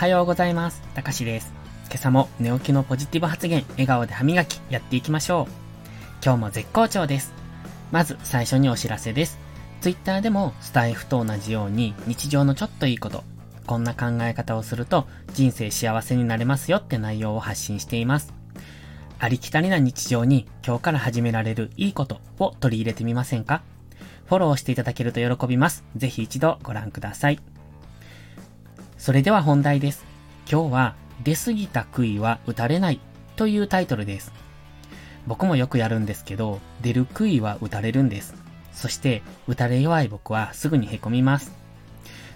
はようございます。たかしです。今朝も寝起きのポジティブ発言、笑顔で歯磨き、やっていきましょう。今日も絶好調です。まず最初にお知らせです。Twitter でもスタイフと同じように日常のちょっといいこと、こんな考え方をすると人生幸せになれますよって内容を発信しています。ありきたりな日常に今日から始められるいいことを取り入れてみませんか？フォローしていただけると喜びます。ぜひ一度ご覧ください。それでは本題です。今日は、出過ぎた杭は打たれないというタイトルです。僕もよくやるんですけど、出る杭は打たれるんです。そして、打たれ弱い僕はすぐに凹みます。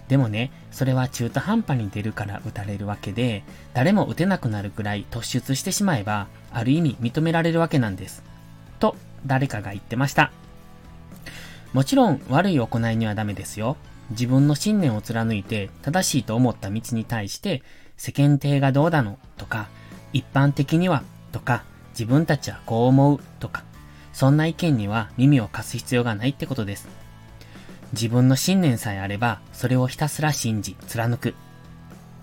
でもね、それは中途半端に出るから打たれるわけで、誰も打てなくなるくらい突出してしまえば、ある意味認められるわけなんです。と、誰かが言ってました。もちろん悪い行いにはダメですよ。自分の信念を貫いて正しいと思った道に対して世間体がどうだの？とか一般的には？とか自分たちはこう思う？とかそんな意見には耳を貸す必要がないってことです。自分の信念さえあればそれをひたすら信じ貫く。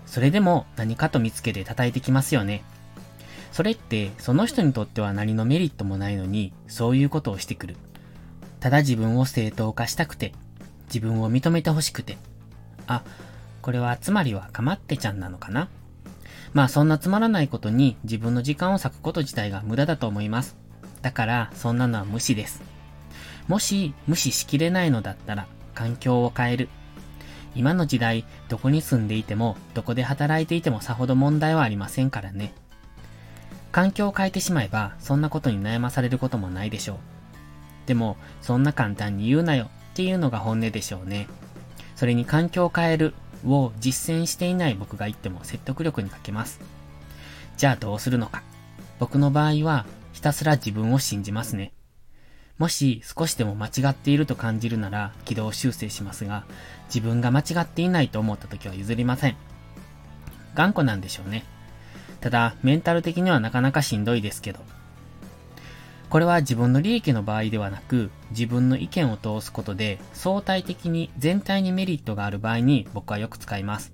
それでも何かと見つけて叩いてきますよね。それってその人にとっては何のメリットもないのにそういうことをしてくる。ただ自分を正当化したくて自分を認めてほしくて。あ、これはつまりはかまってちゃんなのかなまあそんなつまらないことに自分の時間を割くこと自体が無駄だと思います。だからそんなのは無視です。もし無視しきれないのだったら環境を変える。今の時代どこに住んでいてもどこで働いていてもさほど問題はありませんからね。環境を変えてしまえばそんなことに悩まされることもないでしょう。でもそんな簡単に言うなよっていうのが本音でしょうね。それに環境を変えるを実践していない僕が言っても説得力に欠けます。じゃあどうするのか。僕の場合はひたすら自分を信じますね。もし少しでも間違っていると感じるなら軌道修正しますが、自分が間違っていないと思った時は譲りません。頑固なんでしょうね。ただ、メンタル的にはなかなかしんどいですけど、これは自分の利益の場合ではなく、自分の意見を通すことで相対的に全体にメリットがある場合に僕はよく使います。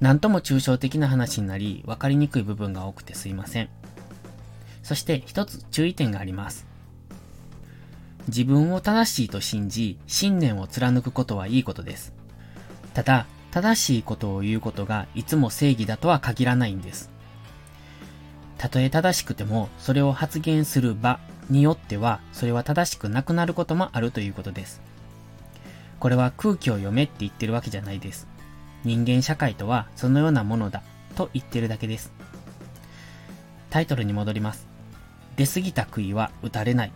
なんとも抽象的な話になり、分かりにくい部分が多くてすいません。そして一つ注意点があります。自分を正しいと信じ、信念を貫くことはいいことです。ただ、正しいことを言うことがいつも正義だとは限らないんです。たとえ正しくても、それを発言する場によっては、それは正しくなくなることもあるということです。これは空気を読めって言ってるわけじゃないです。人間社会とはそのようなものだと言ってるだけです。タイトルに戻ります。出過ぎた杭は打たれない。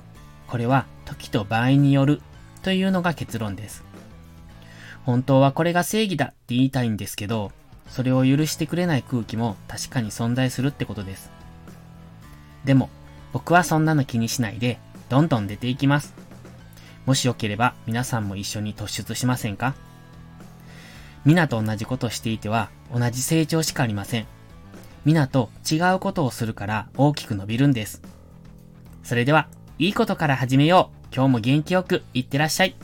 これは時と場合によるというのが結論です。本当はこれが正義だって言いたいんですけど、それを許してくれない空気も確かに存在するってことです。でも、僕はそんなの気にしないで、どんどん出ていきます。もしよければ皆さんも一緒に突出しませんか？皆と同じことをしていては同じ成長しかありません。皆と違うことをするから大きく伸びるんです。それでは、いいことから始めよう。今日も元気よくいってらっしゃい。